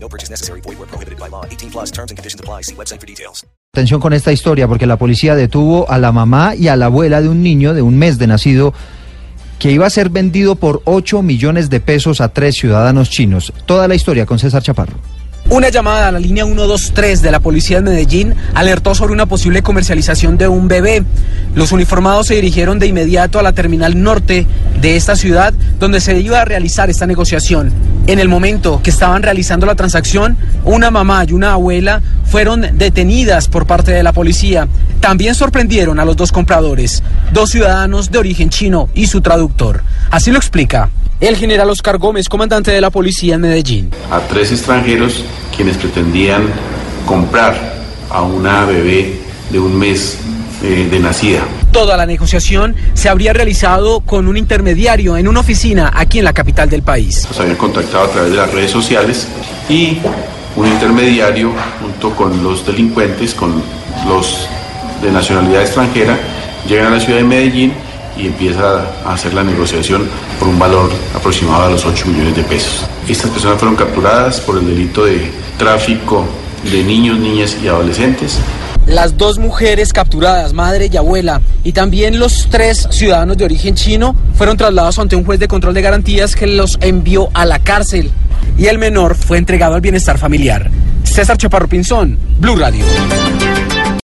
No purchase necessary. Void where prohibited by law. 18 plus terms and conditions apply. See website for details. Atención con esta historia porque la policía detuvo a la mamá y a la abuela de un niño de un mes de nacido que iba a ser vendido por 8 millones de pesos a tres ciudadanos chinos. Toda la historia con César Chaparro. Una llamada a la línea 123 de la policía de Medellín alertó sobre una posible comercialización de un bebé. Los uniformados se dirigieron de inmediato a la terminal norte de esta ciudad donde se iba a realizar esta negociación. En el momento que estaban realizando la transacción, una mamá y una abuela fueron detenidas por parte de la policía. También sorprendieron a los dos compradores, dos ciudadanos de origen chino y su traductor. Así lo explica el general Oscar Gómez, comandante de la policía en Medellín. A tres extranjeros quienes pretendían comprar a una bebé de un mes eh, de nacida. Toda la negociación se habría realizado con un intermediario en una oficina aquí en la capital del país. Nos habían contactado a través de las redes sociales y un intermediario junto con los delincuentes, con los de nacionalidad extranjera, llegan a la ciudad de Medellín y empieza a hacer la negociación por un valor aproximado a los 8 millones de pesos. Estas personas fueron capturadas por el delito de tráfico de niños, niñas y adolescentes. Las dos mujeres capturadas, madre y abuela, y también los tres ciudadanos de origen chino, fueron trasladados ante un juez de control de garantías que los envió a la cárcel. Y el menor fue entregado al bienestar familiar. César Chaparro Pinzón, Blue Radio.